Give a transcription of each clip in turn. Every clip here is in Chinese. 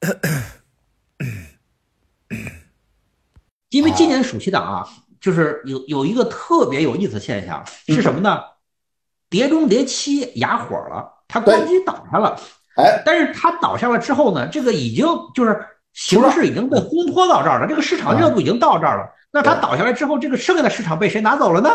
因为今年暑期档啊，就是有有一个特别有意思的现象是什么呢？碟中谍七》哑火了，它关机倒下了。哎，但是它倒下了之后呢，这个已经就是形势已经被烘托到这儿了，这个市场热度已经到这儿了。那它倒下来之后，这个剩下的市场被谁拿走了呢？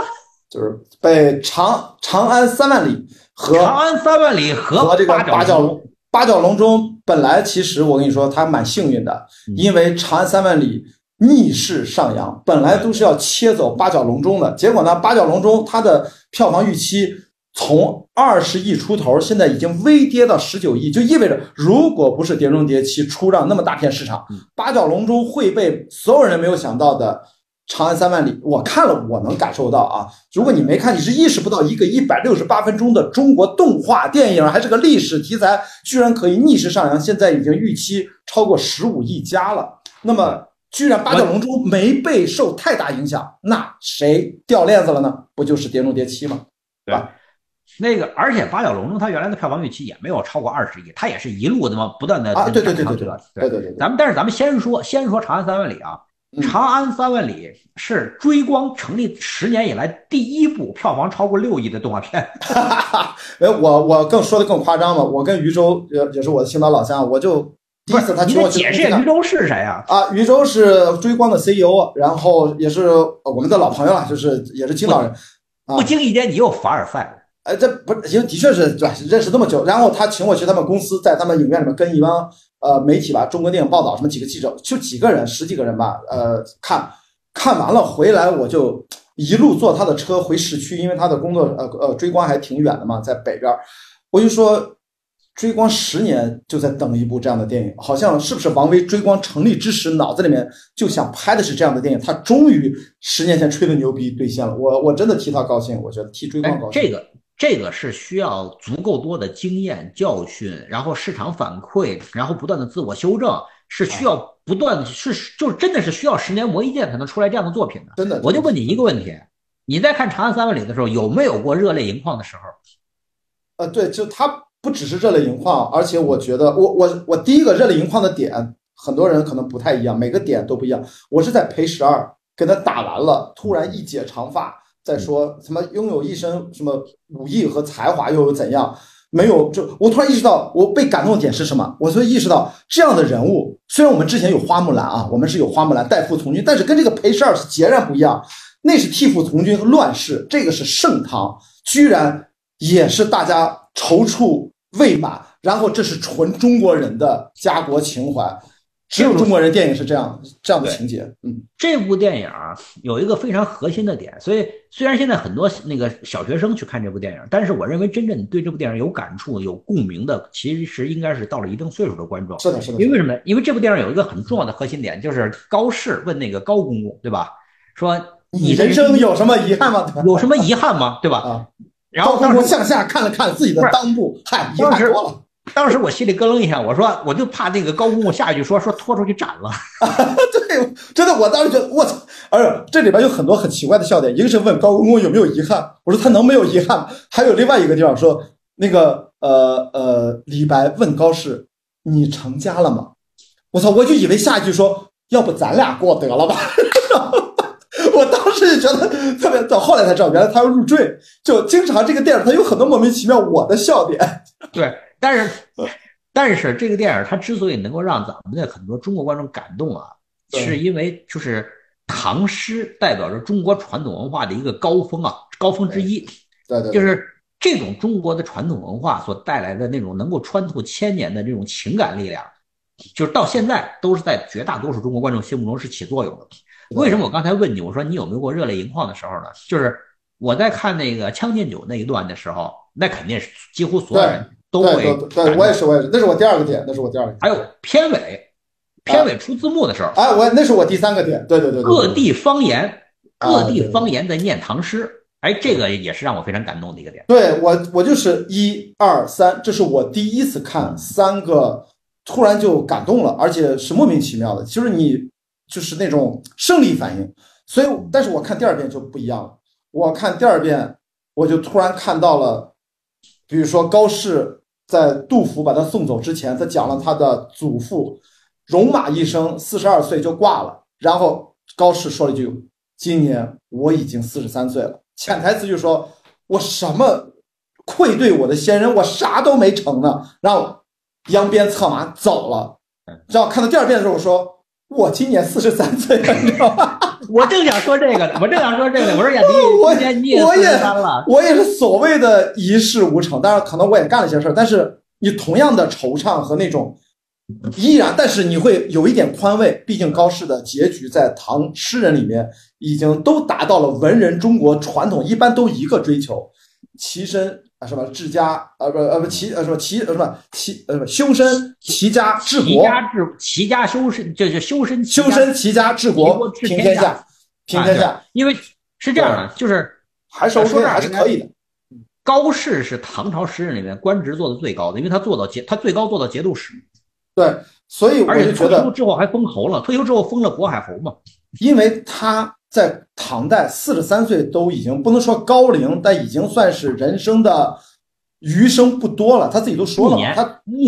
就是被长长安三万里和长安三万里和这个八角笼。八角笼中本来其实我跟你说，他蛮幸运的，因为长安三万里逆势上扬，本来都是要切走八角笼中的，结果呢，八角笼中它的票房预期从二十亿出头，现在已经微跌到十九亿，就意味着如果不是《碟中谍七》出让那么大片市场，八角笼中会被所有人没有想到的。长安三万里，我看了，我能感受到啊。如果你没看，你是意识不到一个一百六十八分钟的中国动画电影，还是个历史题材，居然可以逆势上扬，现在已经预期超过十五亿加了。那么，居然八角龙珠没被受太大影响，那谁掉链子了呢？不就是《碟中谍七》吗？对吧？那个，而且八角笼中它原来的票房预期也没有超过二十亿，它也是一路那么不断的啊，对对对对对对对对。咱们但是咱们先说先说长安三万里啊。长安三万里是追光成立十年以来第一部票房超过六亿的动画片。哎，我我更说的更夸张嘛，我跟余舟也也是我的青岛老乡，我就第一次他请我解释余舟是谁啊？啊，余舟是追光的 CEO，然后也是我们的老朋友了，就是也是青岛人。不经意间你又凡尔赛了。哎，这不是，因为的确是对认识这么久，然后他请我去他们公司，在他们影院里面跟一帮。呃，媒体吧，中国电影报道什么几个记者，就几个人，十几个人吧。呃，看看完了回来，我就一路坐他的车回市区，因为他的工作，呃呃，追光还挺远的嘛，在北边。我就说，追光十年就在等一部这样的电影，好像是不是王威追光成立之时脑子里面就想拍的是这样的电影，他终于十年前吹的牛逼兑现了。我我真的替他高兴，我觉得替追光高兴。这个。这个是需要足够多的经验教训，然后市场反馈，然后不断的自我修正，是需要不断的，是就是真的是需要十年磨一剑才能出来这样的作品的。真的，我就问你一个问题：你在看《长安三万里》的时候，有没有过热泪盈眶的时候？呃，对，就他不只是热泪盈眶，而且我觉得，我我我第一个热泪盈眶的点，很多人可能不太一样，每个点都不一样。我是在陪十二给他打完了，突然一解长发。再说什么拥有一身什么武艺和才华又有怎样？没有，就我突然意识到，我被感动的点是什么？我所以意识到这样的人物，虽然我们之前有花木兰啊，我们是有花木兰代父从军，但是跟这个裴十二是截然不一样。那是替父从军和乱世，这个是盛唐，居然也是大家踌躇未满，然后这是纯中国人的家国情怀。只有中国人电影是这样这样的情节，嗯，这部电影啊有一个非常核心的点，所以虽然现在很多那个小学生去看这部电影，但是我认为真正对这部电影有感触、有共鸣的，其实应该是到了一定岁数的观众。是的，是的。因为为什么？因为这部电影有一个很重要的核心点，就是高适问那个高公公，对吧？说你人生有什么遗憾吗？有什么遗憾吗？对吧？啊。然后高公公向下看了看自己的裆部，嗨，遗憾多了。当时我心里咯楞一下，我说我就怕那个高公公下一句说说拖出去斩了。对，真的，我当时觉得我操！而且这里边有很多很奇怪的笑点，一个是问高公公有没有遗憾，我说他能没有遗憾？还有另外一个地方说那个呃呃，李白问高适你成家了吗？我操！我就以为下一句说要不咱俩过得了吧？我当时就觉得特别，到后来才知道原来他要入赘，就经常这个电影它有很多莫名其妙我的笑点。对。但是，但是这个电影它之所以能够让咱们的很多中国观众感动啊，是因为就是唐诗代表着中国传统文化的一个高峰啊，高峰之一。对对，就是这种中国的传统文化所带来的那种能够穿透千年的这种情感力量，就是到现在都是在绝大多数中国观众心目中是起作用的。为什么我刚才问你，我说你有没有过热泪盈眶的时候呢？就是我在看那个《将进酒》那一段的时候，那肯定是几乎所有人。都会，对，我也是，我也是，那是我第二个点，那是我第二个点。还有片尾，片尾出字幕的时候，哎，我那是我第三个点，对对对。各地方言，各地方言在念唐诗，哎，这个也是让我非常感动的一个点。对我，我就是一二三，这是我第一次看三个，突然就感动了，而且是莫名其妙的，就是你就是那种生理反应。所以，但是我看第二遍就不一样了，我看第二遍，我就突然看到了，比如说高适。在杜甫把他送走之前，他讲了他的祖父戎马一生，四十二岁就挂了。然后高适说了一句：“今年我已经四十三岁了。”潜台词就说：“我什么愧对我的先人，我啥都没成呢。”然后扬鞭策马走了。然后看到第二遍的时候，我说：“我今年四十三岁了，你知道吗？”我正想说这个呢，我正想说这个。我说雅迪，我你也我也我也是所谓的一事无成，当然可能我也干了些事儿，但是你同样的惆怅和那种依然，但是你会有一点宽慰，毕竟高适的结局在唐诗人里面已经都达到了文人中国传统一般都一个追求，其身啊什么治家啊不呃不齐呃什么齐呃什么齐呃什么修身齐家治国，齐家治齐家修身，就是修身修身齐家治国平天下平天下，因为是这样的，就是还是说这还是可以的。高适是唐朝诗人里面官职做的最高的，因为他做到节，他最高做到节度使，对，所以我而且退就觉得休之后还封侯了，退休之后封了渤海侯嘛。因为他在唐代四十三岁都已经不能说高龄，但已经算是人生的余生不多了。他自己都说了他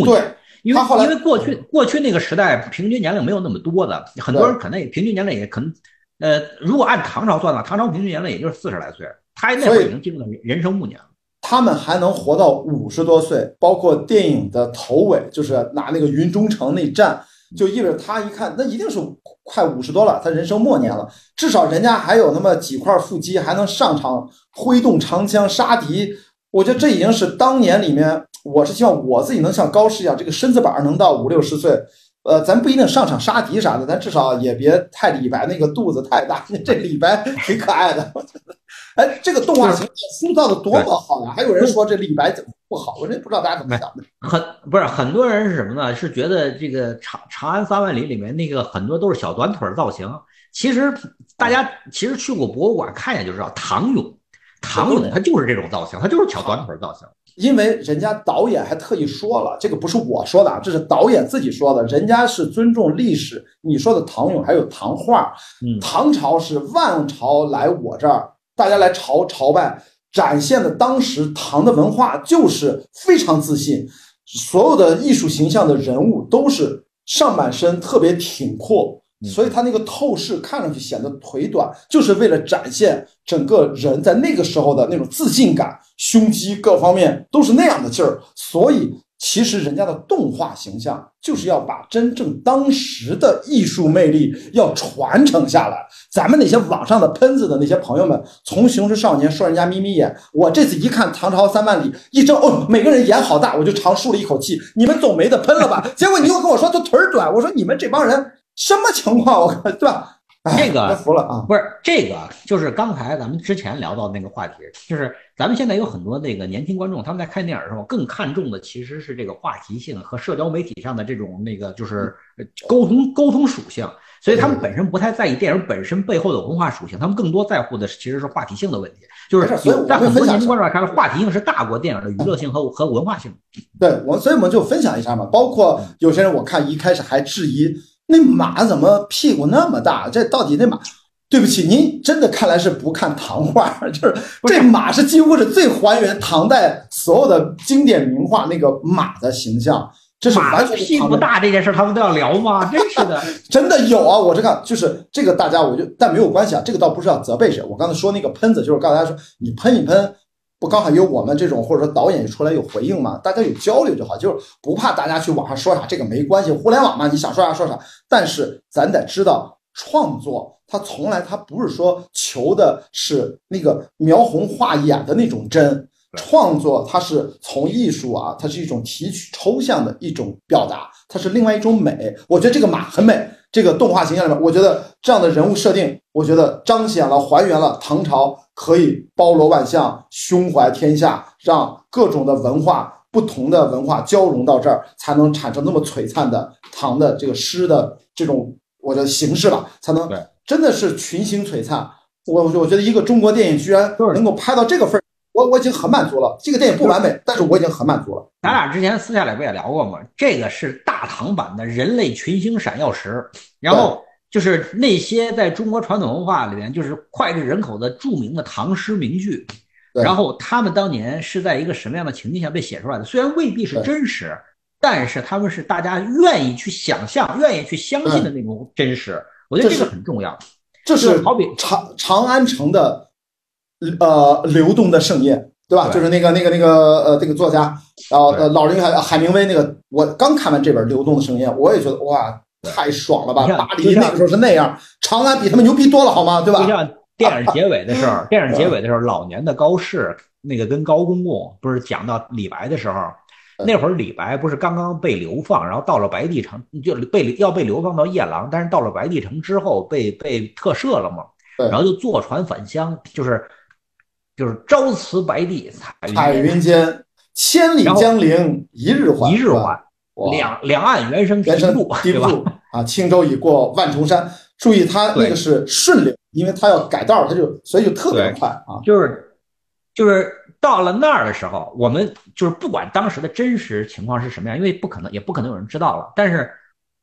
对因为他因为过去过去那个时代平均年龄没有那么多的，很多人可能也平均年龄也可能，呃，如果按唐朝算的话，唐朝平均年龄也就是四十来岁，他那会儿已经进入了人生暮年了。他们还能活到五十多岁，包括电影的头尾，就是拿那个云中城那战，就意味着他一看，那一定是快五十多了，他人生末年了。至少人家还有那么几块腹肌，还能上场挥动长枪杀敌。我觉得这已经是当年里面，我是希望我自己能像高适一样，这个身子板儿能到五六十岁。呃，咱不一定上场杀敌啥的，咱至少也别太李白那个肚子太大。这李白挺可爱的，我觉得。哎，这个动画形象塑造的多么好呀！还有人说这李白怎么不好，我真不知道大家怎么想的。很不是很多人是什么呢？是觉得这个长长安三万里里面那个很多都是小短腿儿造型。其实大家其实去过博物馆看一眼就知道，唐俑，唐俑他就是这种造型，他就是小短腿儿造型。因为人家导演还特意说了，这个不是我说的啊，这是导演自己说的，人家是尊重历史。你说的唐俑还有唐画，嗯唐朝是万朝来我这儿，大家来朝朝拜，展现的当时唐的文化就是非常自信，所有的艺术形象的人物都是上半身特别挺阔。所以他那个透视看上去显得腿短，就是为了展现整个人在那个时候的那种自信感，胸肌各方面都是那样的劲儿。所以其实人家的动画形象就是要把真正当时的艺术魅力要传承下来。咱们那些网上的喷子的那些朋友们，从《雄狮少年》说人家眯眯眼，我这次一看《唐朝三万里》，一睁哦，每个人眼好大，我就长舒了一口气。你们总没得喷了吧？结果你又跟我说他腿短，我说你们这帮人。什么情况？我靠，对吧？这个服了啊！不是这个，就是刚才咱们之前聊到那个话题，就是咱们现在有很多那个年轻观众，他们在看电影的时候更看重的其实是这个话题性和社交媒体上的这种那个就是沟通沟通属性，所以他们本身不太在意电影本身背后的文化属性，他们更多在乎的其实是话题性的问题，就是在很多年轻观众来看，话题性是大过电影的娱乐性和和文化性。对我，所以我们就分享一下嘛，包括有些人我看一开始还质疑。那马怎么屁股那么大？这到底那马？对不起，您真的看来是不看唐画，就是这马是几乎是最还原唐代所有的经典名画那个马的形象，这是完全屁股大这件事，他们都要聊吗？真是的，真的有啊！我这看就是这个，大家我就但没有关系啊，这个倒不是要责备谁。我刚才说那个喷子，就是告诉大家说，你喷一喷。不刚好有我们这种，或者说导演出来有回应嘛？大家有交流就好，就是不怕大家去网上说啥，这个没关系。互联网嘛，你想说啥说啥。但是咱得知道，创作它从来它不是说求的是那个描红画眼的那种真，创作它是从艺术啊，它是一种提取抽象的一种表达，它是另外一种美。我觉得这个马很美，这个动画形象里面，我觉得这样的人物设定，我觉得彰显了还原了唐朝。可以包罗万象，胸怀天下，让各种的文化、不同的文化交融到这儿，才能产生那么璀璨的唐的这个诗的这种我的形式吧，才能真的是群星璀璨。我我觉得一个中国电影居然能够拍到这个份儿，我我已经很满足了。这个电影不完美，但是我已经很满足了。咱俩之前私下里不也聊过吗？这个是大唐版的人类群星闪耀时，然后。就是那些在中国传统文化里面，就是脍炙人口的著名的唐诗名句，然后他们当年是在一个什么样的情境下被写出来的？虽然未必是真实，但是他们是大家愿意去想象、愿意去相信的那种真实。我觉得这个很重要。这是好比长长安城的呃流动的盛宴，对吧？就是那个那个那个呃这个作家，然后呃老人海海明威那个，我刚看完这本《流动的盛宴》，我也觉得哇，太爽了吧！巴黎那个时候是那样，长安比他们牛逼多了，好吗？对吧？就像电影结尾的时候，电影结尾的时候，老年的高适那个跟高公公不是讲到李白的时候，那会儿李白不是刚刚被流放，然后到了白帝城，就被要被流放到夜郎，但是到了白帝城之后被被特赦了嘛，然后就坐船返乡，就是就是朝辞白帝彩云间，千里江陵一日还，一日还，两两岸猿声啼不住，对吧？啊，轻舟已过万重山。注意，它那个是顺流，因为它要改道，它就所以就特别快啊。就是就是到了那儿的时候，我们就是不管当时的真实情况是什么样，因为不可能也不可能有人知道了。但是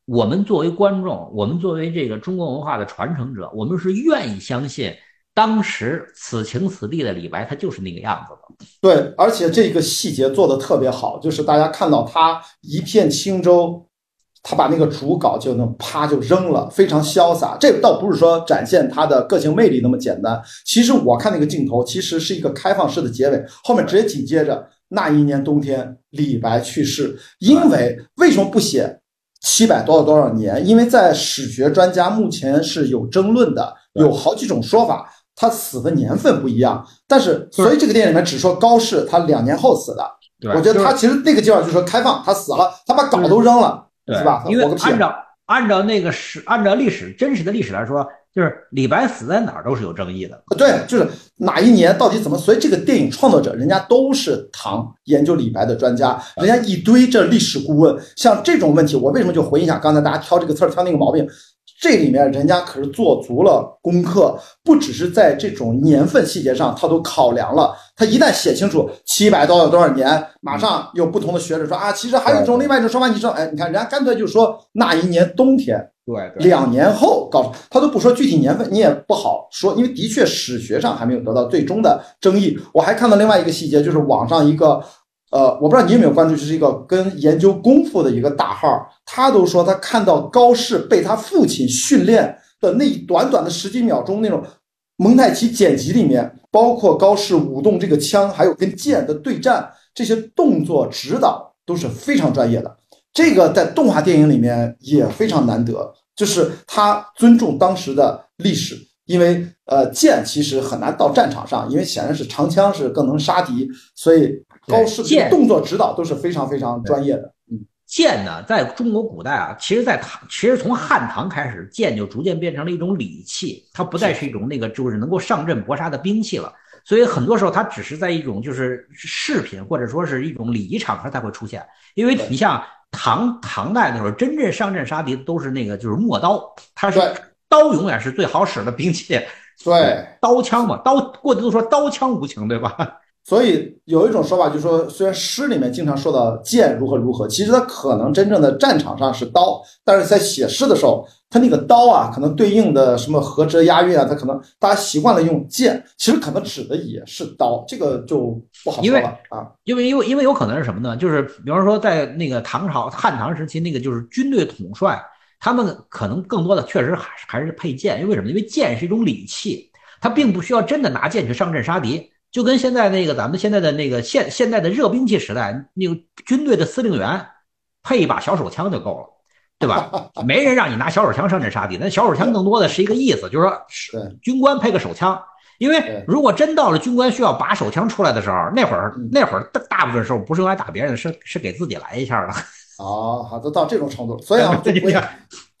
我们作为观众，我们作为这个中国文化的传承者，我们是愿意相信当时此情此地的李白，他就是那个样子的。对，而且这个细节做的特别好，就是大家看到他一片轻舟。他把那个竹稿就那啪就扔了，非常潇洒。这倒不是说展现他的个性魅力那么简单。其实我看那个镜头，其实是一个开放式的结尾，后面直接紧接着那一年冬天，李白去世。因为为什么不写七百多少多少年？因为在史学专家目前是有争论的，有好几种说法，他死的年份不一样。但是所以这个电影里面只说高适他两年后死的。我觉得他其实那个地方就是说开放，他死了，他把稿都扔了。是吧？因为按照按照那个史，按照历史真实的历史来说，就是李白死在哪儿都是有争议的。对，就是哪一年到底怎么？所以这个电影创作者人家都是唐研究李白的专家，人家一堆这历史顾问。像这种问题，我为什么就回应一下刚才大家挑这个刺儿挑那个毛病？这里面人家可是做足了功课，不只是在这种年份细节上，他都考量了。他一旦写清楚七百多少多少年，马上有不同的学者说啊，其实还有一种另外一种说法，你说，哎，你看人家干脆就说那一年冬天，对，两年后告诉他都不说具体年份，你也不好说，因为的确史学上还没有得到最终的争议。我还看到另外一个细节，就是网上一个。呃，我不知道你有没有关注，这是一个跟研究功夫的一个大号，他都说他看到高适被他父亲训练的那一短短的十几秒钟那种蒙太奇剪辑里面，包括高适舞动这个枪，还有跟剑的对战这些动作指导都是非常专业的。这个在动画电影里面也非常难得，就是他尊重当时的历史，因为呃剑其实很难到战场上，因为显然是长枪是更能杀敌，所以。高适的动作指导都是非常非常专业的。嗯，剑呢，在中国古代啊，其实，在唐，其实从汉唐开始，剑就逐渐变成了一种礼器，它不再是一种那个就是能够上阵搏杀的兵器了。所以很多时候，它只是在一种就是饰品或者说是一种礼仪场合才会出现。因为你像唐唐代的时候，真正上阵杀敌都是那个就是陌刀，它是刀永远是最好使的兵器。对，刀枪嘛，刀过去都说刀枪无情，对吧？所以有一种说法，就是说，虽然诗里面经常说到剑如何如何，其实它可能真正的战场上是刀，但是在写诗的时候，它那个刀啊，可能对应的什么合辙押韵啊，它可能大家习惯了用剑，其实可能指的也是刀，这个就不好说了啊。因为因为因为有可能是什么呢？就是比方说在那个唐朝汉唐时期，那个就是军队统帅，他们可能更多的确实还是还是配剑，因为什么？因为剑是一种礼器，他并不需要真的拿剑去上阵杀敌。就跟现在那个咱们现在的那个现现在的热兵器时代，那个军队的司令员配一把小手枪就够了，对吧？没人让你拿小手枪上阵杀敌，那小手枪更多的是一个意思，就是说军官配个手枪。因为如果真到了军官需要拔手枪出来的时候，那会儿那会儿大大部分时候不是用来打别人，是是给自己来一下的。哦，好，都到这种程度了，所以啊，就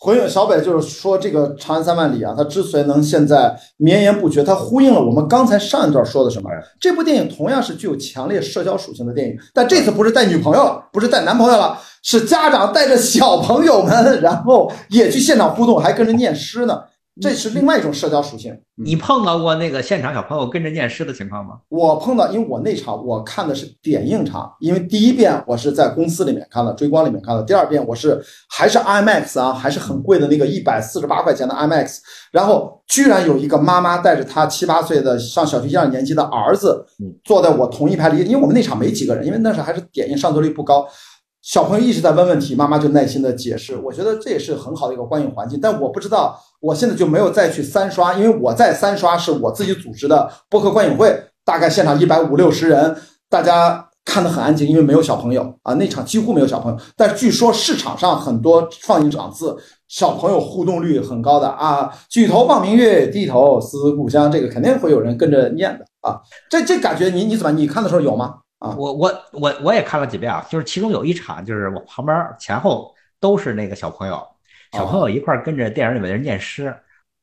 回应小北就是说，这个《长安三万里》啊，它之所以能现在绵延不绝，它呼应了我们刚才上一段说的什么？这部电影同样是具有强烈社交属性的电影，但这次不是带女朋友，不是带男朋友了，是家长带着小朋友们，然后也去现场互动，还跟着念诗呢。这是另外一种社交属性。你碰到过那个现场小朋友跟着念诗的情况吗？我碰到，因为我那场我看的是点映场，因为第一遍我是在公司里面看的，追光里面看的，第二遍我是还是 IMAX 啊，还是很贵的那个一百四十八块钱的 IMAX，然后居然有一个妈妈带着她七八岁的上小学一二年级的儿子，坐在我同一排里，因为我们那场没几个人，因为那时候还是点映上座率不高。小朋友一直在问问题，妈妈就耐心的解释。我觉得这也是很好的一个观影环境。但我不知道，我现在就没有再去三刷，因为我在三刷是我自己组织的播客观影会，大概现场一百五六十人，大家看得很安静，因为没有小朋友啊，那场几乎没有小朋友。但据说市场上很多放映场次，小朋友互动率很高的啊，举头望明月，低头思故乡，这个肯定会有人跟着念的啊。这这感觉你你怎么你看的时候有吗？啊，我我我我也看了几遍啊，就是其中有一场，就是我旁边前后都是那个小朋友，小朋友一块跟着电影里面的人念诗。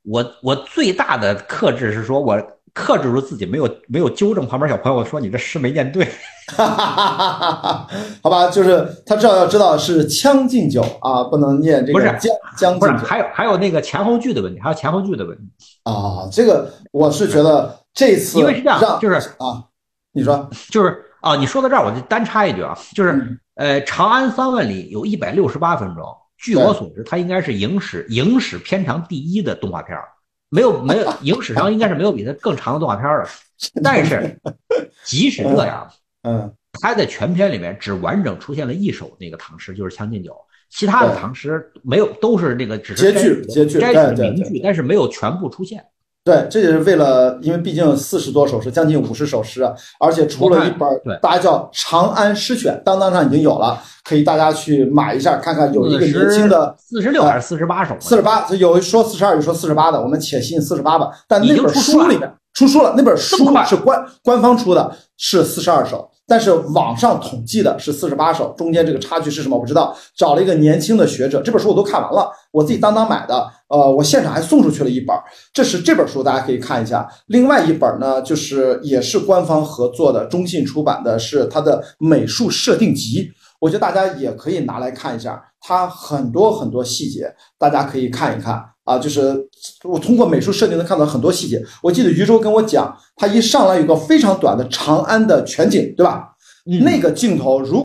我我最大的克制是说，我克制住自己，没有没有纠正旁边小朋友说你这诗没念对。好吧，就是他至少要知道是《将进酒》啊，不能念这个。不是将将进酒，还有还有那个前后句的问题，还有前后句的问题啊。这个我是觉得这次因为是这样，就是啊，你说就是。啊，你说到这儿，我就单插一句啊，就是呃，《长安三万里》有一百六十八分钟，据我所知，它应该是影史影史片长第一的动画片儿，没有没有影史上应该是没有比它更长的动画片儿了。但是即使这样，嗯，它在全片里面只完整出现了一首那个唐诗，就是《将进酒》，其他的唐诗没有，都是那个只是摘取摘句摘取名句，但是没有全部出现。对，这也是为了，因为毕竟四十多首诗，将近五十首诗啊，而且出了一本，大家叫《长安诗选》，当当上已经有了，可以大家去买一下看看。有一个年轻的四十六还是四十八首？四十八，有说四十二，有说四十八的，我们且信四十八吧。但那本书里面出书了，那本书是官官方出的，是四十二首。但是网上统计的是四十八首，中间这个差距是什么？我不知道。找了一个年轻的学者，这本书我都看完了，我自己当当买的。呃，我现场还送出去了一本，这是这本书，大家可以看一下。另外一本呢，就是也是官方合作的，中信出版的，是它的美术设定集。我觉得大家也可以拿来看一下，它很多很多细节，大家可以看一看。啊，就是我通过美术设定能看到很多细节。我记得余舟跟我讲，他一上来有个非常短的长安的全景，对吧？那个镜头如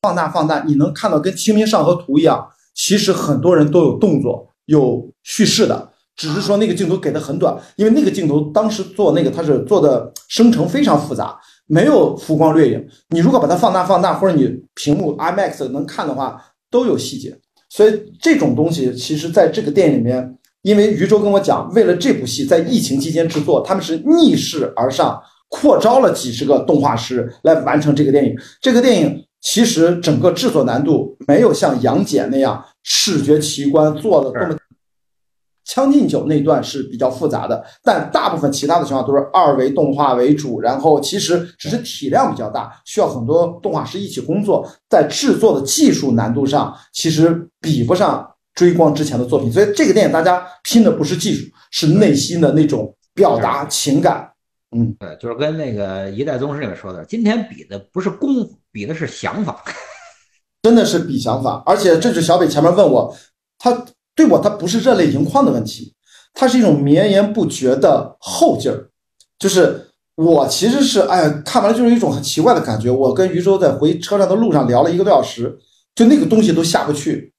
放大放大，你能看到跟《清明上河图》一样。其实很多人都有动作、有叙事的，只是说那个镜头给的很短，因为那个镜头当时做那个它是做的生成非常复杂，没有浮光掠影。你如果把它放大放大，或者你屏幕 IMAX 能看的话，都有细节。所以这种东西，其实在这个电影里面，因为余舟跟我讲，为了这部戏在疫情期间制作，他们是逆势而上，扩招了几十个动画师来完成这个电影。这个电影其实整个制作难度没有像杨戬那样视觉奇观做的多么。《将进酒》那段是比较复杂的，但大部分其他的情况都是二维动画为主，然后其实只是体量比较大，需要很多动画师一起工作，在制作的技术难度上其实比不上追光之前的作品，所以这个电影大家拼的不是技术，是内心的那种表达情感。嗯，对，就是跟那个《一代宗师》里面说的，今天比的不是功夫，比的是想法，真的是比想法，而且这是小北前面问我，他。对我，他不是热泪盈眶的问题，他是一种绵延不绝的后劲儿。就是我其实是哎，看完了就是一种很奇怪的感觉。我跟余舟在回车上的路上聊了一个多小时，就那个东西都下不去。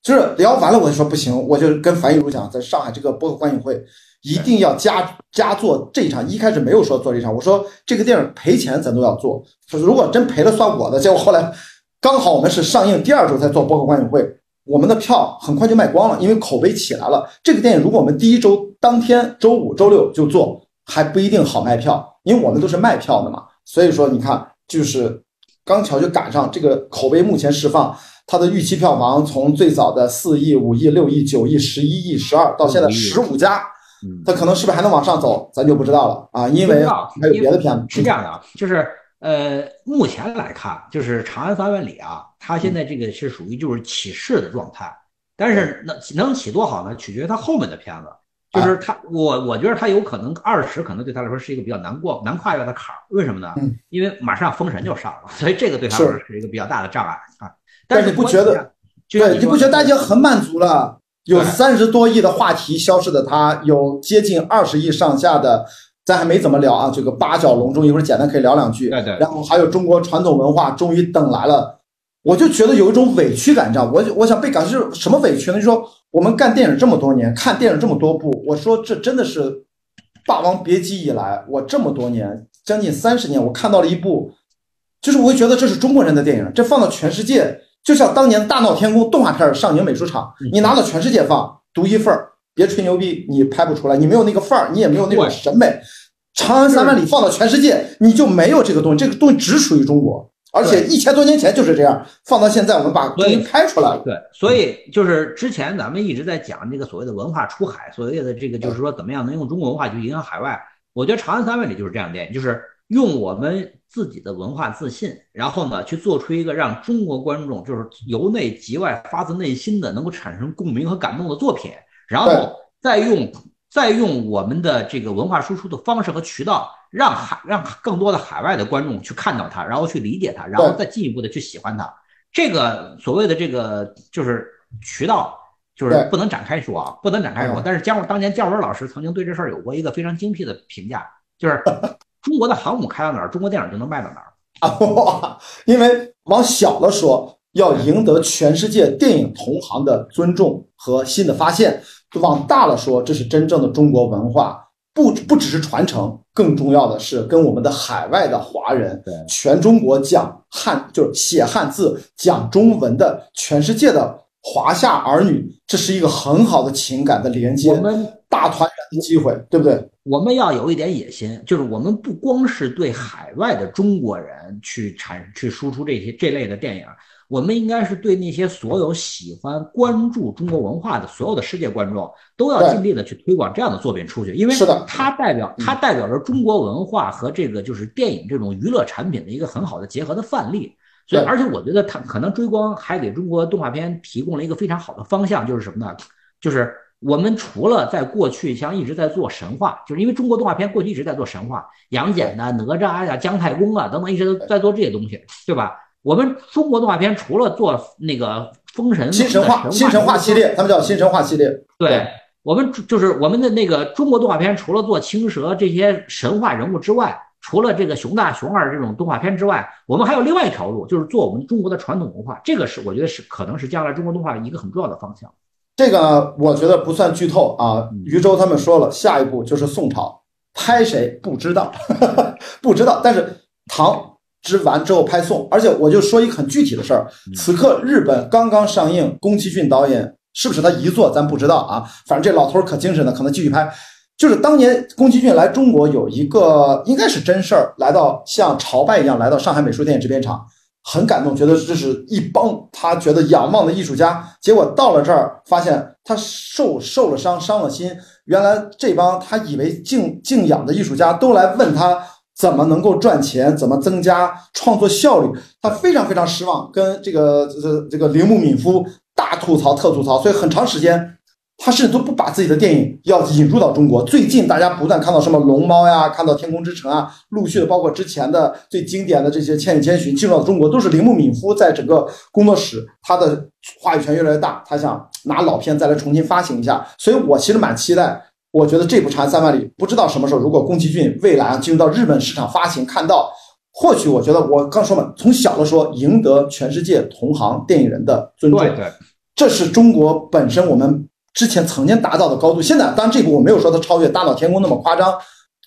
就是聊完了，我就说不行，我就跟樊亦茹讲，在上海这个播客观影会一定要加加做这一场。一开始没有说做这一场，我说这个电影赔钱咱都要做，如果真赔了算我的。结果后来刚好我们是上映第二周才做播客观影会。我们的票很快就卖光了，因为口碑起来了。这个电影如果我们第一周当天周五、周六就做，还不一定好卖票，因为我们都是卖票的嘛。所以说，你看，就是刚巧就赶上这个口碑目前释放，它的预期票房从最早的四亿、五亿、六亿、九亿、十一亿、十二，到现在十五家，它可能是不是还能往上走，咱就不知道了啊，因为还有别的片子。是这样的啊，就是呃，目前来看，就是《长安三万里》啊。他现在这个是属于就是起势的状态，但是能能起多好呢？取决于他后面的片子。就是他，我我觉得他有可能二十，可能对他来说是一个比较难过、难跨越的坎儿。为什么呢？因为马上封神就上了，所以这个对他来说是一个比较大的障碍啊。但是你不觉得？对，你不觉得大家很满足了？有三十多亿的话题消失的他，有接近二十亿上下的，咱还没怎么聊啊。这个八角笼中，一会儿简单可以聊两句。对对。然后还有中国传统文化终于等来了。我就觉得有一种委屈感，你知道？我我想被感是什么委屈呢？就说我们干电影这么多年，看电影这么多部，我说这真的是《霸王别姬》以来，我这么多年将近三十年，我看到了一部就是我会觉得这是中国人的电影，这放到全世界，就像当年《大闹天宫》动画片上影美术厂，你拿到全世界放，独一份儿，别吹牛逼，你拍不出来，你没有那个范儿，你也没有那种审美。长安三万里放到全世界，你就没有这个东西，这个东西只属于中国。而且一千多年前就是这样，放到现在我们把东西拍出来了。对，所以就是之前咱们一直在讲这个所谓的文化出海，所谓的这个就是说怎么样能用中国文化去影响海外。我觉得《长安三万里》就是这样的电影，就是用我们自己的文化自信，然后呢去做出一个让中国观众就是由内及外、发自内心的能够产生共鸣和感动的作品，然后再用。再用我们的这个文化输出的方式和渠道，让海让更多的海外的观众去看到它，然后去理解它，然后再进一步的去喜欢它。这个所谓的这个就是渠道，就是不能展开说啊，不能展开说。但是姜当年姜文老师曾经对这事儿有过一个非常精辟的评价，就是中国的航母开到哪儿，中国电影就能卖到哪儿啊。因为往小了说，要赢得全世界电影同行的尊重和新的发现。往大了说，这是真正的中国文化，不不只是传承，更重要的是跟我们的海外的华人，全中国讲汉就是写汉字、讲中文的全世界的华夏儿女，这是一个很好的情感的连接，我们大团机会，对不对？我们要有一点野心，就是我们不光是对海外的中国人去产去输出这些这类的电影。我们应该是对那些所有喜欢关注中国文化的所有的世界观众，都要尽力的去推广这样的作品出去，因为它代表它代表着中国文化和这个就是电影这种娱乐产品的一个很好的结合的范例。所以，而且我觉得它可能追光还给中国动画片提供了一个非常好的方向，就是什么呢？就是我们除了在过去像一直在做神话，就是因为中国动画片过去一直在做神话，杨戬呐、哪吒呀、姜太公啊等等，一直都在做这些东西，对吧？我们中国动画片除了做那个封神新神话新神话系列，他们叫新神话系列。对我们就是我们的那个中国动画片，除了做青蛇这些神话人物之外，除了这个熊大熊二这种动画片之外，我们还有另外一条路，就是做我们中国的传统文化。这个是我觉得是可能是将来中国动画一个很重要的方向。这个我觉得不算剧透啊。余舟他们说了，下一步就是宋朝，拍谁不知道，不知道。但是唐。之完之后拍宋，而且我就说一个很具体的事儿。此刻日本刚刚上映，宫崎骏导演是不是他遗作，咱不知道啊。反正这老头可精神了，可能继续拍。就是当年宫崎骏来中国有一个应该是真事儿，来到像朝拜一样来到上海美术电影制片厂，很感动，觉得这是一帮他觉得仰望的艺术家。结果到了这儿，发现他受受了伤，伤了心。原来这帮他以为敬敬仰的艺术家都来问他。怎么能够赚钱？怎么增加创作效率？他非常非常失望，跟这个这这个铃木敏夫大吐槽特吐槽，所以很长时间他甚至都不把自己的电影要引入到中国。最近大家不断看到什么龙猫呀，看到天空之城啊，陆续的包括之前的最经典的这些千与千寻进入到中国，都是铃木敏夫在整个工作室他的话语权越来越大，他想拿老片再来重新发行一下。所以我其实蛮期待。我觉得这部《长安三万里》不知道什么时候，如果宫崎骏未来啊进入到日本市场发行，看到，或许我觉得我刚说嘛，从小的说，赢得全世界同行电影人的尊重，对对，这是中国本身我们之前曾经达到的高度。现在当然这部我没有说它超越《大闹天宫》那么夸张，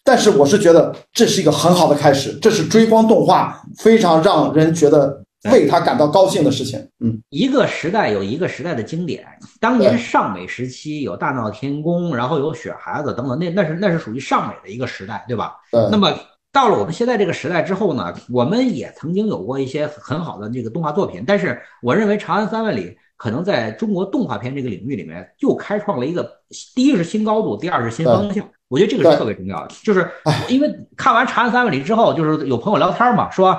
但是我是觉得这是一个很好的开始，这是追光动画非常让人觉得。为他感到高兴的事情，嗯，一个时代有一个时代的经典。当年尚美时期有大闹天宫，然后有雪孩子等等，那那是那是属于尚美的一个时代，对吧？对。那么到了我们现在这个时代之后呢，我们也曾经有过一些很好的这个动画作品，但是我认为《长安三万里》可能在中国动画片这个领域里面又开创了一个，第一是新高度，第二是新方向。我觉得这个是特别重要的，就是因为看完《长安三万里》之后，就是有朋友聊天嘛，说。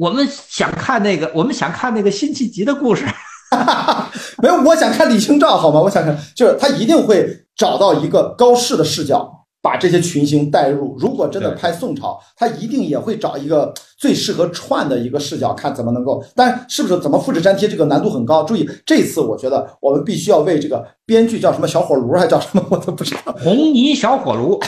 我们想看那个，我们想看那个辛弃疾的故事，没有，我想看李清照，好吗？我想看，就是他一定会找到一个高适的视角。把这些群星带入，如果真的拍宋朝，他一定也会找一个最适合串的一个视角，看怎么能够。但是不是怎么复制粘贴，这个难度很高。注意，这次我觉得我们必须要为这个编剧叫什么小火炉，还叫什么，我都不知道。红泥小火炉，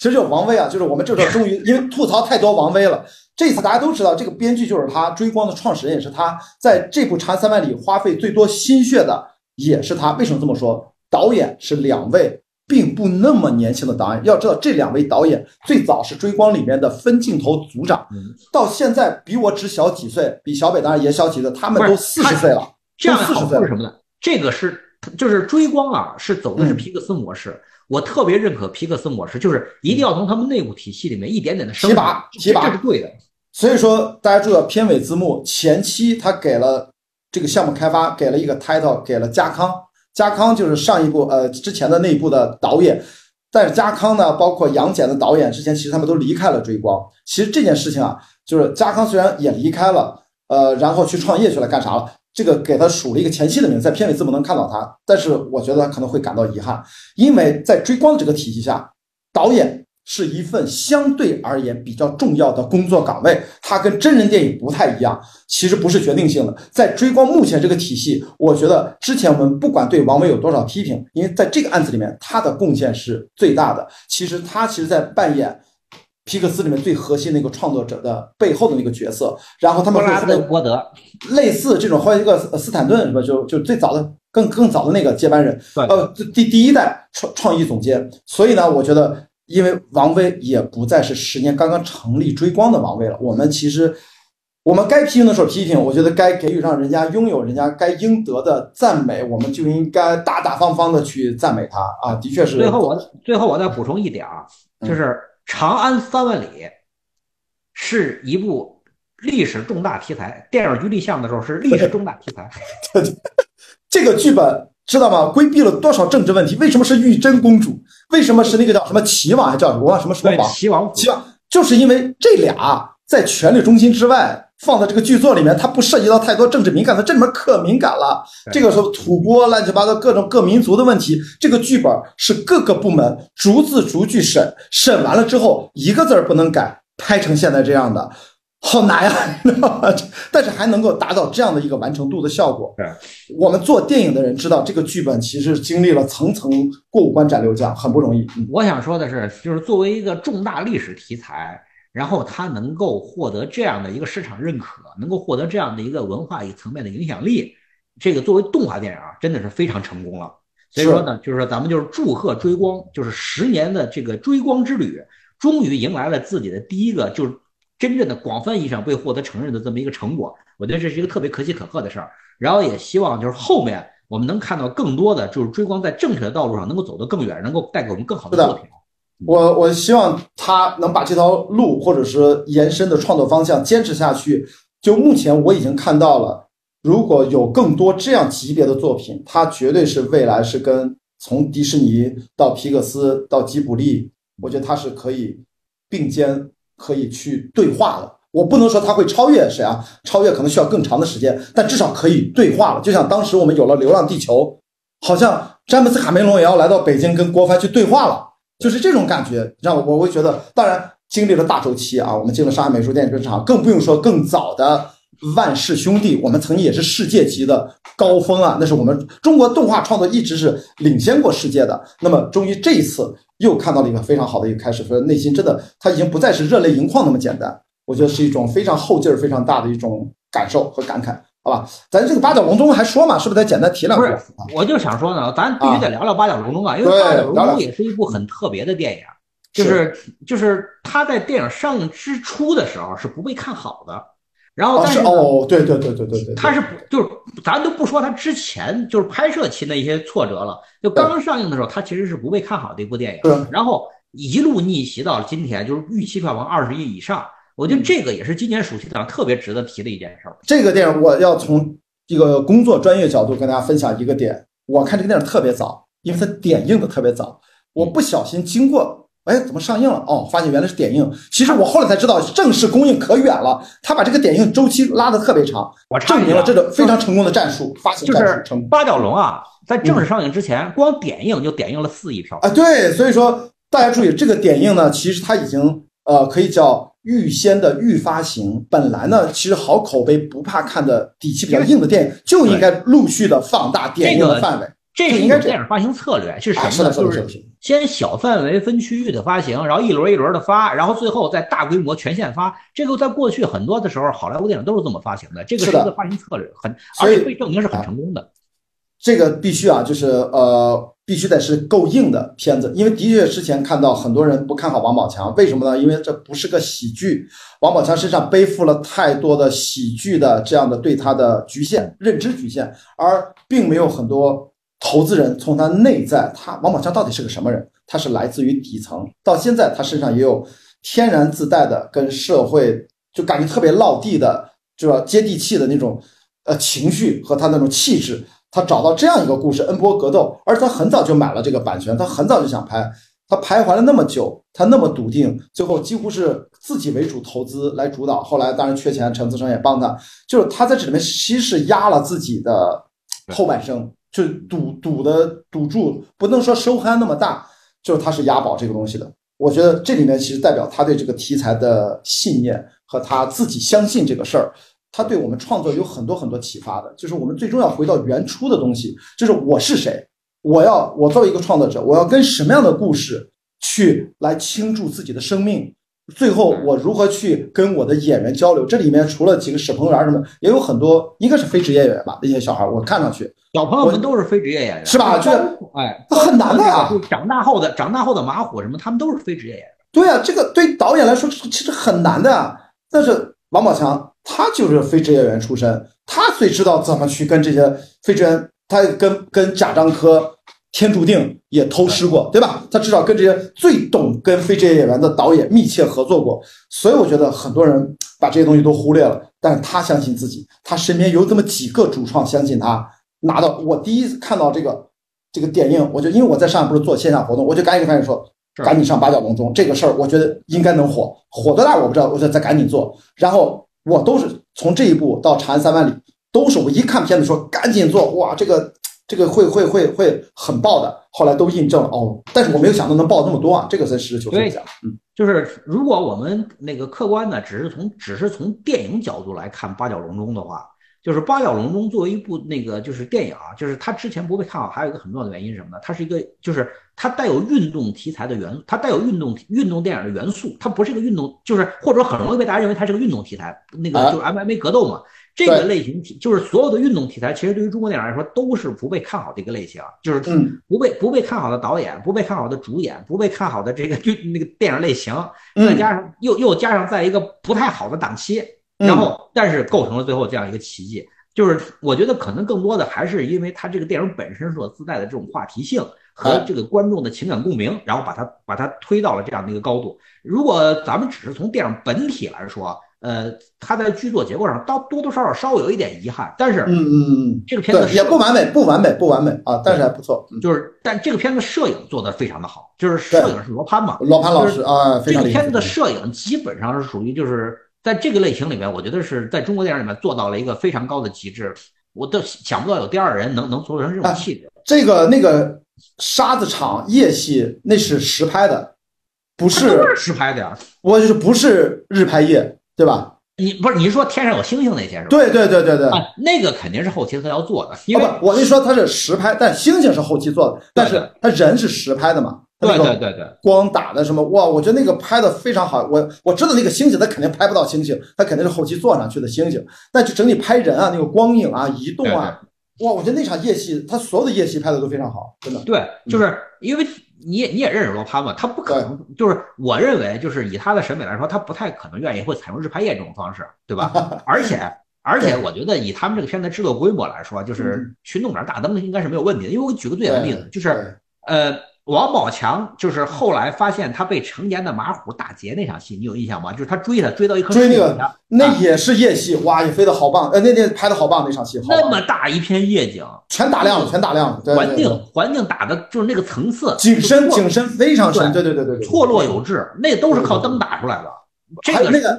其实就是王威啊，就是我们这时候终于因为吐槽太多王威了。这次大家都知道，这个编剧就是他，追光的创始人也是他，在这部《长安三万里》花费最多心血的也是他。为什么这么说？导演是两位。并不那么年轻的导演。要知道，这两位导演最早是《追光》里面的分镜头组长，到现在比我只小几岁，比小北当然也小几岁，他们都四十岁了。这样的好处是什么呢？这个是就是《追光》啊，是走的是皮克斯模式。我特别认可皮克斯模式，就是一定要从他们内部体系里面一点点的提拔提拔，这是对的。所以说，大家注意到片尾字幕前期他给了这个项目开发给了一个 title，给了加康。加康就是上一部呃之前的那一部的导演，但是加康呢，包括杨戬的导演之前其实他们都离开了追光。其实这件事情啊，就是加康虽然也离开了，呃，然后去创业去了，干啥了？这个给他署了一个前期的名字，在片尾字幕能看到他，但是我觉得他可能会感到遗憾，因为在追光这个体系下，导演。是一份相对而言比较重要的工作岗位，它跟真人电影不太一样，其实不是决定性的。在追光目前这个体系，我觉得之前我们不管对王威有多少批评，因为在这个案子里面，他的贡献是最大的。其实他其实在扮演皮克斯里面最核心的一个创作者的背后的那个角色。然后他们布伯德类似这种，或者一个斯坦顿是吧？就就最早的更更早的那个接班人，呃，第第一代创创意总监。所以呢，我觉得。因为王威也不再是十年刚刚成立追光的王威了，我们其实我们该批评的时候批评，我觉得该给予让人家拥有人家该应得的赞美，我们就应该大大方方的去赞美他啊！的确是。最后我最后我再补充一点啊，就是《长安三万里》是一部历史重大题材，电影局立项的时候是历史重大题材，这个剧本。知道吗？规避了多少政治问题？为什么是玉真公主？为什么是那个叫什么齐王？还叫我忘什么什么王？齐王。齐王就是因为这俩在权力中心之外，放在这个剧作里面，它不涉及到太多政治敏感的，这里面可敏感了。这个时候吐蕃乱七八糟各种各民族的问题，这个剧本是各个部门逐字逐句审，审完了之后一个字儿不能改，拍成现在这样的。好难呀，但是还能够达到这样的一个完成度的效果。我们做电影的人知道，这个剧本其实经历了层层过五关斩六将，很不容易。我想说的是，就是作为一个重大历史题材，然后它能够获得这样的一个市场认可，能够获得这样的一个文化一层面的影响力，这个作为动画电影啊，真的是非常成功了。所以说呢，就是说咱们就是祝贺追光，就是十年的这个追光之旅，终于迎来了自己的第一个就是。真正的广泛意义上被获得承认的这么一个成果，我觉得这是一个特别可喜可贺的事儿。然后也希望就是后面我们能看到更多的，就是追光在正确的道路上能够走得更远，能够带给我们更好的作品。我我希望他能把这条路或者是延伸的创作方向坚持下去。就目前我已经看到了，如果有更多这样级别的作品，它绝对是未来是跟从迪士尼到皮克斯到吉卜力，我觉得它是可以并肩。可以去对话了，我不能说他会超越谁啊？超越可能需要更长的时间，但至少可以对话了。就像当时我们有了《流浪地球》，好像詹姆斯卡梅隆也要来到北京跟郭帆去对话了，就是这种感觉，让我我会觉得，当然经历了大周期啊，我们进了上海美术电影制片厂，更不用说更早的万氏兄弟，我们曾经也是世界级的高峰啊，那是我们中国动画创作一直是领先过世界的。那么终于这一次。又看到了一个非常好的一个开始，所以内心真的他已经不再是热泪盈眶那么简单，我觉得是一种非常后劲儿非常大的一种感受和感慨，好吧？咱这个八角笼中还说嘛，是不是得简单提两句？不是，我就想说呢，咱必须得聊聊八角笼中啊，因为八角笼中也是一部很特别的电影，就是就是他在电影上映之初的时候是不被看好的。然后，但是哦，对对对对对对，他是不就是咱都不说他之前就是拍摄期的一些挫折了，就刚刚上映的时候，他其实是不被看好的一部电影。然后一路逆袭到了今天，就是预期票房二十亿以上。我觉得这个也是今年暑期档特别值得提的一件事儿。这个电影我要从这个工作专业角度跟大家分享一个点，我看这个电影特别早，因为它点映的特别早，我不小心经过。哎，怎么上映了？哦，发现原来是点映。其实我后来才知道，正式公映可远了。他把这个点映周期拉得特别长，我证明了这个非常成功的战术。发行就是八角笼啊，在正式上映之前，光点映就点映了四亿票啊。对，所以说大家注意，这个点映呢，其实它已经呃可以叫预先的预发行。本来呢，其实好口碑、不怕看的底气比较硬的电影，就应该陆续的放大点映的范围。这是一个电影发行策略，是什么呢？就是先小范围分区域的发行，然后一轮一轮的发，然后最后再大规模全线发。这个在过去很多的时候，好莱坞电影都是这么发行的。这个是一个发行策略，很而且被证明是很成功的。这个必须啊，就是呃，必须得是够硬的片子，因为的确之前看到很多人不看好王宝强，为什么呢？因为这不是个喜剧，王宝强身上背负了太多的喜剧的这样的对他的局限认知局限，而并没有很多投资人从他内在，他王宝强到底是个什么人？他是来自于底层，到现在他身上也有天然自带的跟社会就感觉特别落地的，就要接地气的那种呃情绪和他那种气质。他找到这样一个故事，恩波格斗，而他很早就买了这个版权，他很早就想拍，他徘徊了那么久，他那么笃定，最后几乎是自己为主投资来主导。后来当然缺钱，陈思诚也帮他，就是他在这里面其实是压了自己的后半生，就赌赌的赌注不能说收刊那么大，就是他是押宝这个东西的。我觉得这里面其实代表他对这个题材的信念和他自己相信这个事儿。他对我们创作有很多很多启发的，就是我们最终要回到原初的东西，就是我是谁，我要我作为一个创作者，我要跟什么样的故事去来倾注自己的生命，最后我如何去跟我的演员交流？这里面除了几个史鹏元什么，也有很多应该是非职业演员吧，那些小孩，我看上去小朋友们都是非职业演员，是吧？就哎，很难的呀。长大后的长大后的马虎什么，他们都是非职业演员。对啊，这个对导演来说其实很难的，但是王宝强。他就是非职业演员出身，他最知道怎么去跟这些非职业，他跟跟贾樟柯、天注定也偷师过，对吧？他至少跟这些最懂跟非职业演员的导演密切合作过，所以我觉得很多人把这些东西都忽略了，但是他相信自己，他身边有这么几个主创相信他拿到。我第一次看到这个这个点映，我就因为我在上海不是做线下活动，我就赶紧赶紧说，赶紧上八角笼中这个事儿，我觉得应该能火，火多大我不知道，我就再赶紧做，然后。我都是从这一步到《长安三万里》，都是我一看片子说赶紧做，哇，这个这个会会会会很爆的。后来都印证了哦，但是我没有想到能爆那么多啊，这个才实事求是讲。嗯，就是如果我们那个客观的只是从只是从电影角度来看《八角笼中》的话。就是《八角笼中》作为一部那个就是电影啊，就是它之前不被看好，还有一个很重要的原因是什么呢？它是一个就是它带有运动题材的元素，它带有运动运动电影的元素，它不是一个运动，就是或者很容易被大家认为它是个运动题材，那个就是 MMA 格斗嘛，这个类型题就是所有的运动题材，其实对于中国电影来说都是不被看好的一个类型，就是不被不被看好的导演，不被看好的主演，不被看好的这个就那个电影类型，再加上又又加上在一个不太好的档期。然后，但是构成了最后这样一个奇迹，就是我觉得可能更多的还是因为它这个电影本身所自带的这种话题性和这个观众的情感共鸣，然后把它把它推到了这样的一个高度。如果咱们只是从电影本体来说，呃，它在剧作结构上，到多多少少稍微有一点遗憾。但是，嗯嗯嗯，这个片子也不完美，不完美，不完美啊，但是还不错。就是，但这个片子摄影做得非常的好，就是摄影是罗潘嘛，罗潘老师啊，这个片子的摄影基本上是属于就是。在这个类型里面，我觉得是在中国电影里面做到了一个非常高的极致，我都想不到有第二人能能做成这种气质。这个那个沙子场夜戏那是实拍的，不是实拍的呀。我就是不是日拍夜，对吧？你不是你是说天上有星星那些是吧？对对对对对，那个肯定是后期他要做的。因为我那说他是实拍，但星星是后期做的，但是他人是实拍的嘛。对对对对，光打的什么哇？我觉得那个拍的非常好。我我知道那个星星，他肯定拍不到星星，他肯定是后期做上去的星星。但就整体拍人啊，那个光影啊，移动啊，哇！我觉得那场夜戏，他所有的夜戏拍的都非常好，真的。对，就是因为你也你也认识罗潘嘛，他不可能就是我认为就是以他的审美来说，他不太可能愿意会采用日拍夜这种方式，对吧？而且而且我觉得以他们这个片子制作规模来说，就是去弄点大灯应该是没有问题的。因为我举个最简单的例子，就是呃。王宝强就是后来发现他被成年的马虎打劫那场戏，你有印象吗？就是他追他追到一棵树追那个，那也是夜戏，哇，也飞得好棒，呃，那那拍的好棒那场戏，那么大一片夜景，全打亮了，全打亮了，环境环境打的就是那个层次，景深景深非常深，对对对对对，错落有致，那都是靠灯打出来的。这个那个，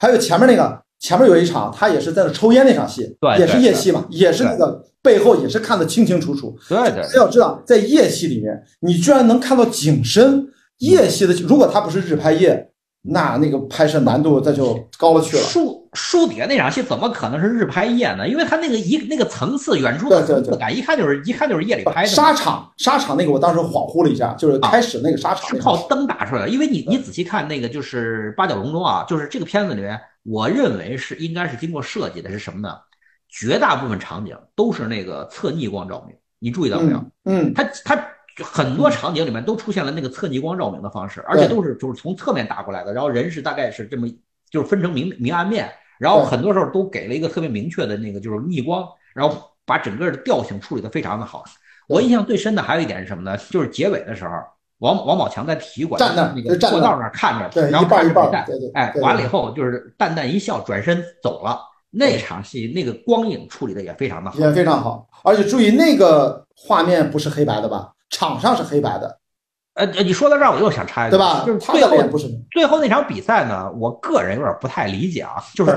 还有前面那个。前面有一场，他也是在那抽烟那场戏，对也是夜戏嘛，也是那个背后也是看得清清楚楚。对对，要知道，在夜戏里面，你居然能看到景深。夜戏的，如果它不是日拍夜，那那个拍摄难度那就高了去了。树树底下那场戏怎么可能是日拍夜呢？因为它那个一那个层次，远处的层次感，一看就是一看就是夜里拍的。沙场沙场那个，我当时恍惚了一下，就是开始那个沙场是靠灯打出来的。因为你你仔细看那个就是八角笼中啊，就是这个片子里面。我认为是应该是经过设计的，是什么呢？绝大部分场景都是那个侧逆光照明，你注意到没有？嗯，它它很多场景里面都出现了那个侧逆光照明的方式，而且都是就是从侧面打过来的，然后人是大概是这么就是分成明明暗面，然后很多时候都给了一个特别明确的那个就是逆光，然后把整个的调性处理的非常的好。我印象最深的还有一点是什么呢？就是结尾的时候，王王宝强在体育馆站那那个过道那儿看着，然后看着比赛，哎，完了以后就是淡淡一笑，转身走了。那场戏那个光影处理的也非常的好，也非常好。而且注意那个画面不是黑白的吧？场上是黑白的。呃，你说到这儿，我又想插一句，对吧？就是最后不是最后那场比赛呢，我个人有点不太理解啊。就是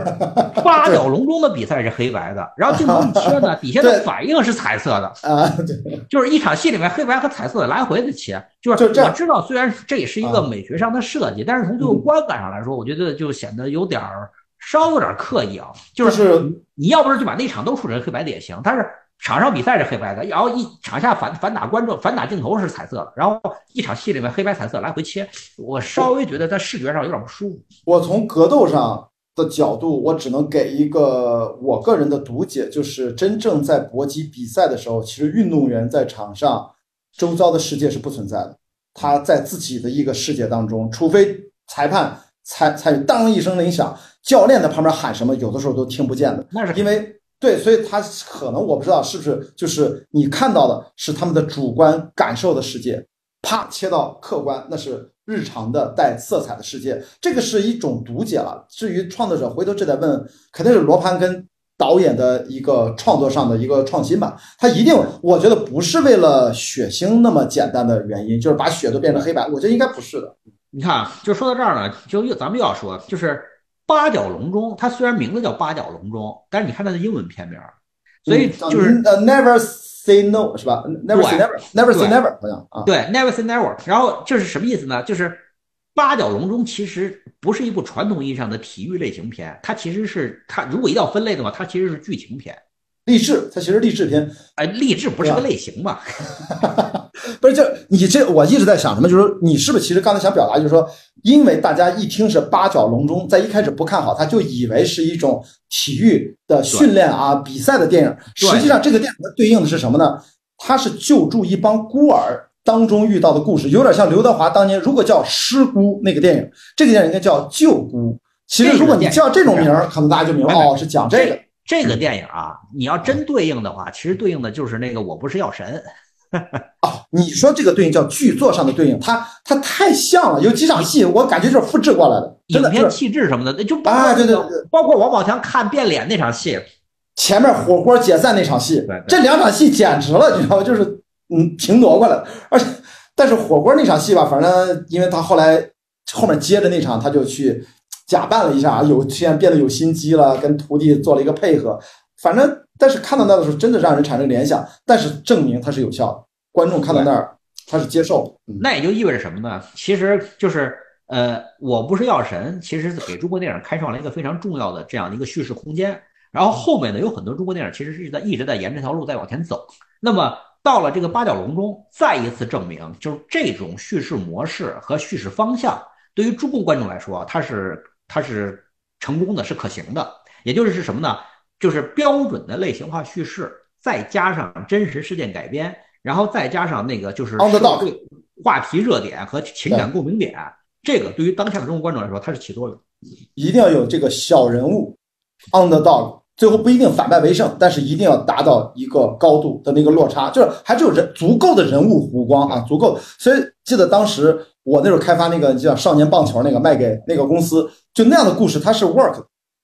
八 角笼中的比赛是黑白的，然后镜头一切呢，底下的反应是彩色的啊。对，就是一场戏里面黑白和彩色的来回的切。就是我知道，虽然这也是一个美学上的设计，但是从最后观感上来说，我觉得就显得有点儿稍微有点刻意啊。就是你要不是就把那场都处成黑白的也行，但是。场上比赛是黑白的，然后一场下反反打观众反打镜头是彩色的，然后一场戏里面黑白彩色来回切，我稍微觉得在视觉上有点不舒服。我从格斗上的角度，我只能给一个我个人的读解，就是真正在搏击比赛的时候，其实运动员在场上周遭的世界是不存在的，他在自己的一个世界当中，除非裁判裁裁当一声铃响，教练在旁边喊什么，有的时候都听不见的。那是因为。对，所以他可能我不知道是不是就是你看到的是他们的主观感受的世界，啪切到客观，那是日常的带色彩的世界，这个是一种读解了。至于创作者，回头这得问，肯定是罗盘跟导演的一个创作上的一个创新吧。他一定，我觉得不是为了血腥那么简单的原因，就是把血都变成黑白，我觉得应该不是的。你看，就说到这儿呢，就又咱们又要说，就是。八角笼中，它虽然名字叫八角笼中，但是你看它的英文片名，所以就是呃，Never say no 是吧？Never say never，Never say never 好像啊。对，Never say never。然后就是什么意思呢？就是八角笼中其实不是一部传统意义上的体育类型片，它其实是它如果一定要分类的话，它其实是剧情片。励志，它其实励志片。哎，励志不是个类型嘛？不是，就你这，我一直在想什么，就是你是不是其实刚才想表达，就是说，因为大家一听是八角笼中，在一开始不看好，他就以为是一种体育的训练啊、比赛的电影。实际上，这个电影对应的是什么呢？它是救助一帮孤儿当中遇到的故事，有点像刘德华当年如果叫《失孤》那个电影，这个电影应该叫《救孤》。其实，如果你叫这种名儿，可能大家就明白哦，是讲这个。这个电影啊，你要真对应的话，其实对应的就是那个《我不是药神》。哦，你说这个对应叫剧作上的对应，它它太像了，有几场戏我感觉就是复制过来的，影片气质什么的，就啊，对对对，包括王宝强看变脸那场戏，前面火锅解散那场戏，这两场戏简直了，你知道吗？就是嗯，平挪过来，而且但是火锅那场戏吧，反正因为他后来后面接着那场，他就去。假扮了一下啊，有现在变得有心机了，跟徒弟做了一个配合。反正，但是看到那的时候，真的让人产生联想。但是证明它是有效的，观众看到那儿他是接受。那也就意味着什么呢？其实就是呃，我不是药神，其实给中国电影开创了一个非常重要的这样的一个叙事空间。然后后面呢，有很多中国电影其实是在一直在沿这条路在往前走。那么到了这个八角笼中，再一次证明，就是这种叙事模式和叙事方向，对于中国观众来说，它是。它是成功的，是可行的，也就是是什么呢？就是标准的类型化叙事，再加上真实事件改编，然后再加上那个就是社会话题热点和情感共鸣点，这个对于当下的中国观众来说，它是起作用。一定要有这个小人物，underdog，最后不一定反败为胜，但是一定要达到一个高度的那个落差，就是还是有人足够的人物弧光啊，足够。所以记得当时。我那时候开发那个叫少年棒球那个卖给那个公司，就那样的故事，它是 work，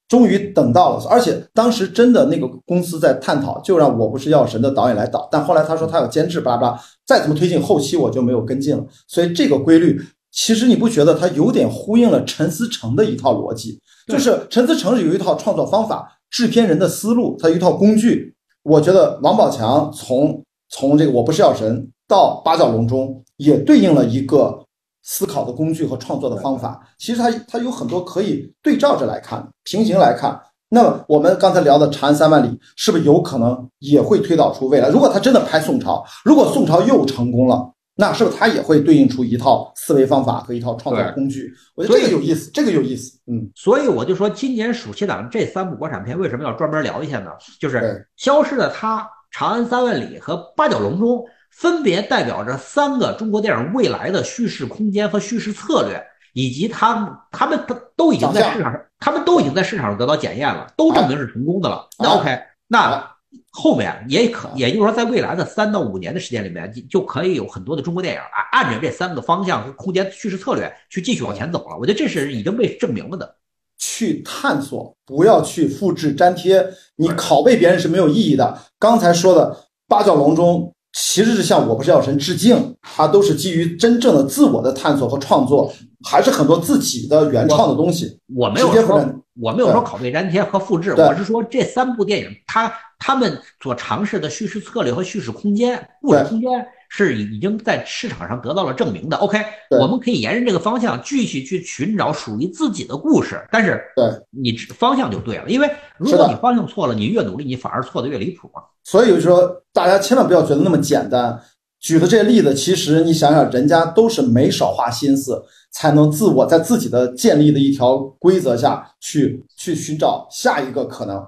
终于等到了，而且当时真的那个公司在探讨，就让我不是药神的导演来导，但后来他说他要监制，巴拉巴拉，再怎么推进后期我就没有跟进了。所以这个规律，其实你不觉得它有点呼应了陈思诚的一套逻辑？就是陈思诚有一套创作方法，制片人的思路，他有一套工具。我觉得王宝强从从这个我不是药神到八角笼中，也对应了一个。思考的工具和创作的方法，其实它它有很多可以对照着来看，平行来看。那么我们刚才聊的《长安三万里》，是不是有可能也会推导出未来？如果他真的拍宋朝，如果宋朝又成功了，那是不是它也会对应出一套思维方法和一套创作工具？我觉得这个有意思，这个有意思。嗯，所以我就说，今年暑期档这三部国产片为什么要专门聊一下呢？就是《消失的她》《长安三万里》和《八角笼中》分别代表着三个中国电影未来的叙事空间和叙事策略，以及他们他们都都已经在市场上，他们都已经在市场上得到检验了，都证明是成功的了。那 OK，那。后面也可，也就是说，在未来的三到五年的时间里面，就可以有很多的中国电影啊，按着这三个方向和空间叙事策略去继续往前走了。我觉得这是已经被证明了的。去探索，不要去复制粘贴，你拷贝别人是没有意义的。刚才说的八角笼中，其实是向我不是药神致敬，它都是基于真正的自我的探索和创作，还是很多自己的原创的东西。我没有说，我没有说拷贝粘贴和复制，我是说这三部电影它。他们所尝试的叙事策略和叙事空间、故事空间是已经在市场上得到了证明的。OK，我们可以沿着这个方向继续去寻找属于自己的故事。但是，对你方向就对了，因为如果你方向错了，你越努力，你反而错的越离谱。所以说，大家千万不要觉得那么简单。举的这些例子，其实你想想，人家都是没少花心思，才能自我在自己的建立的一条规则下去去寻找下一个可能。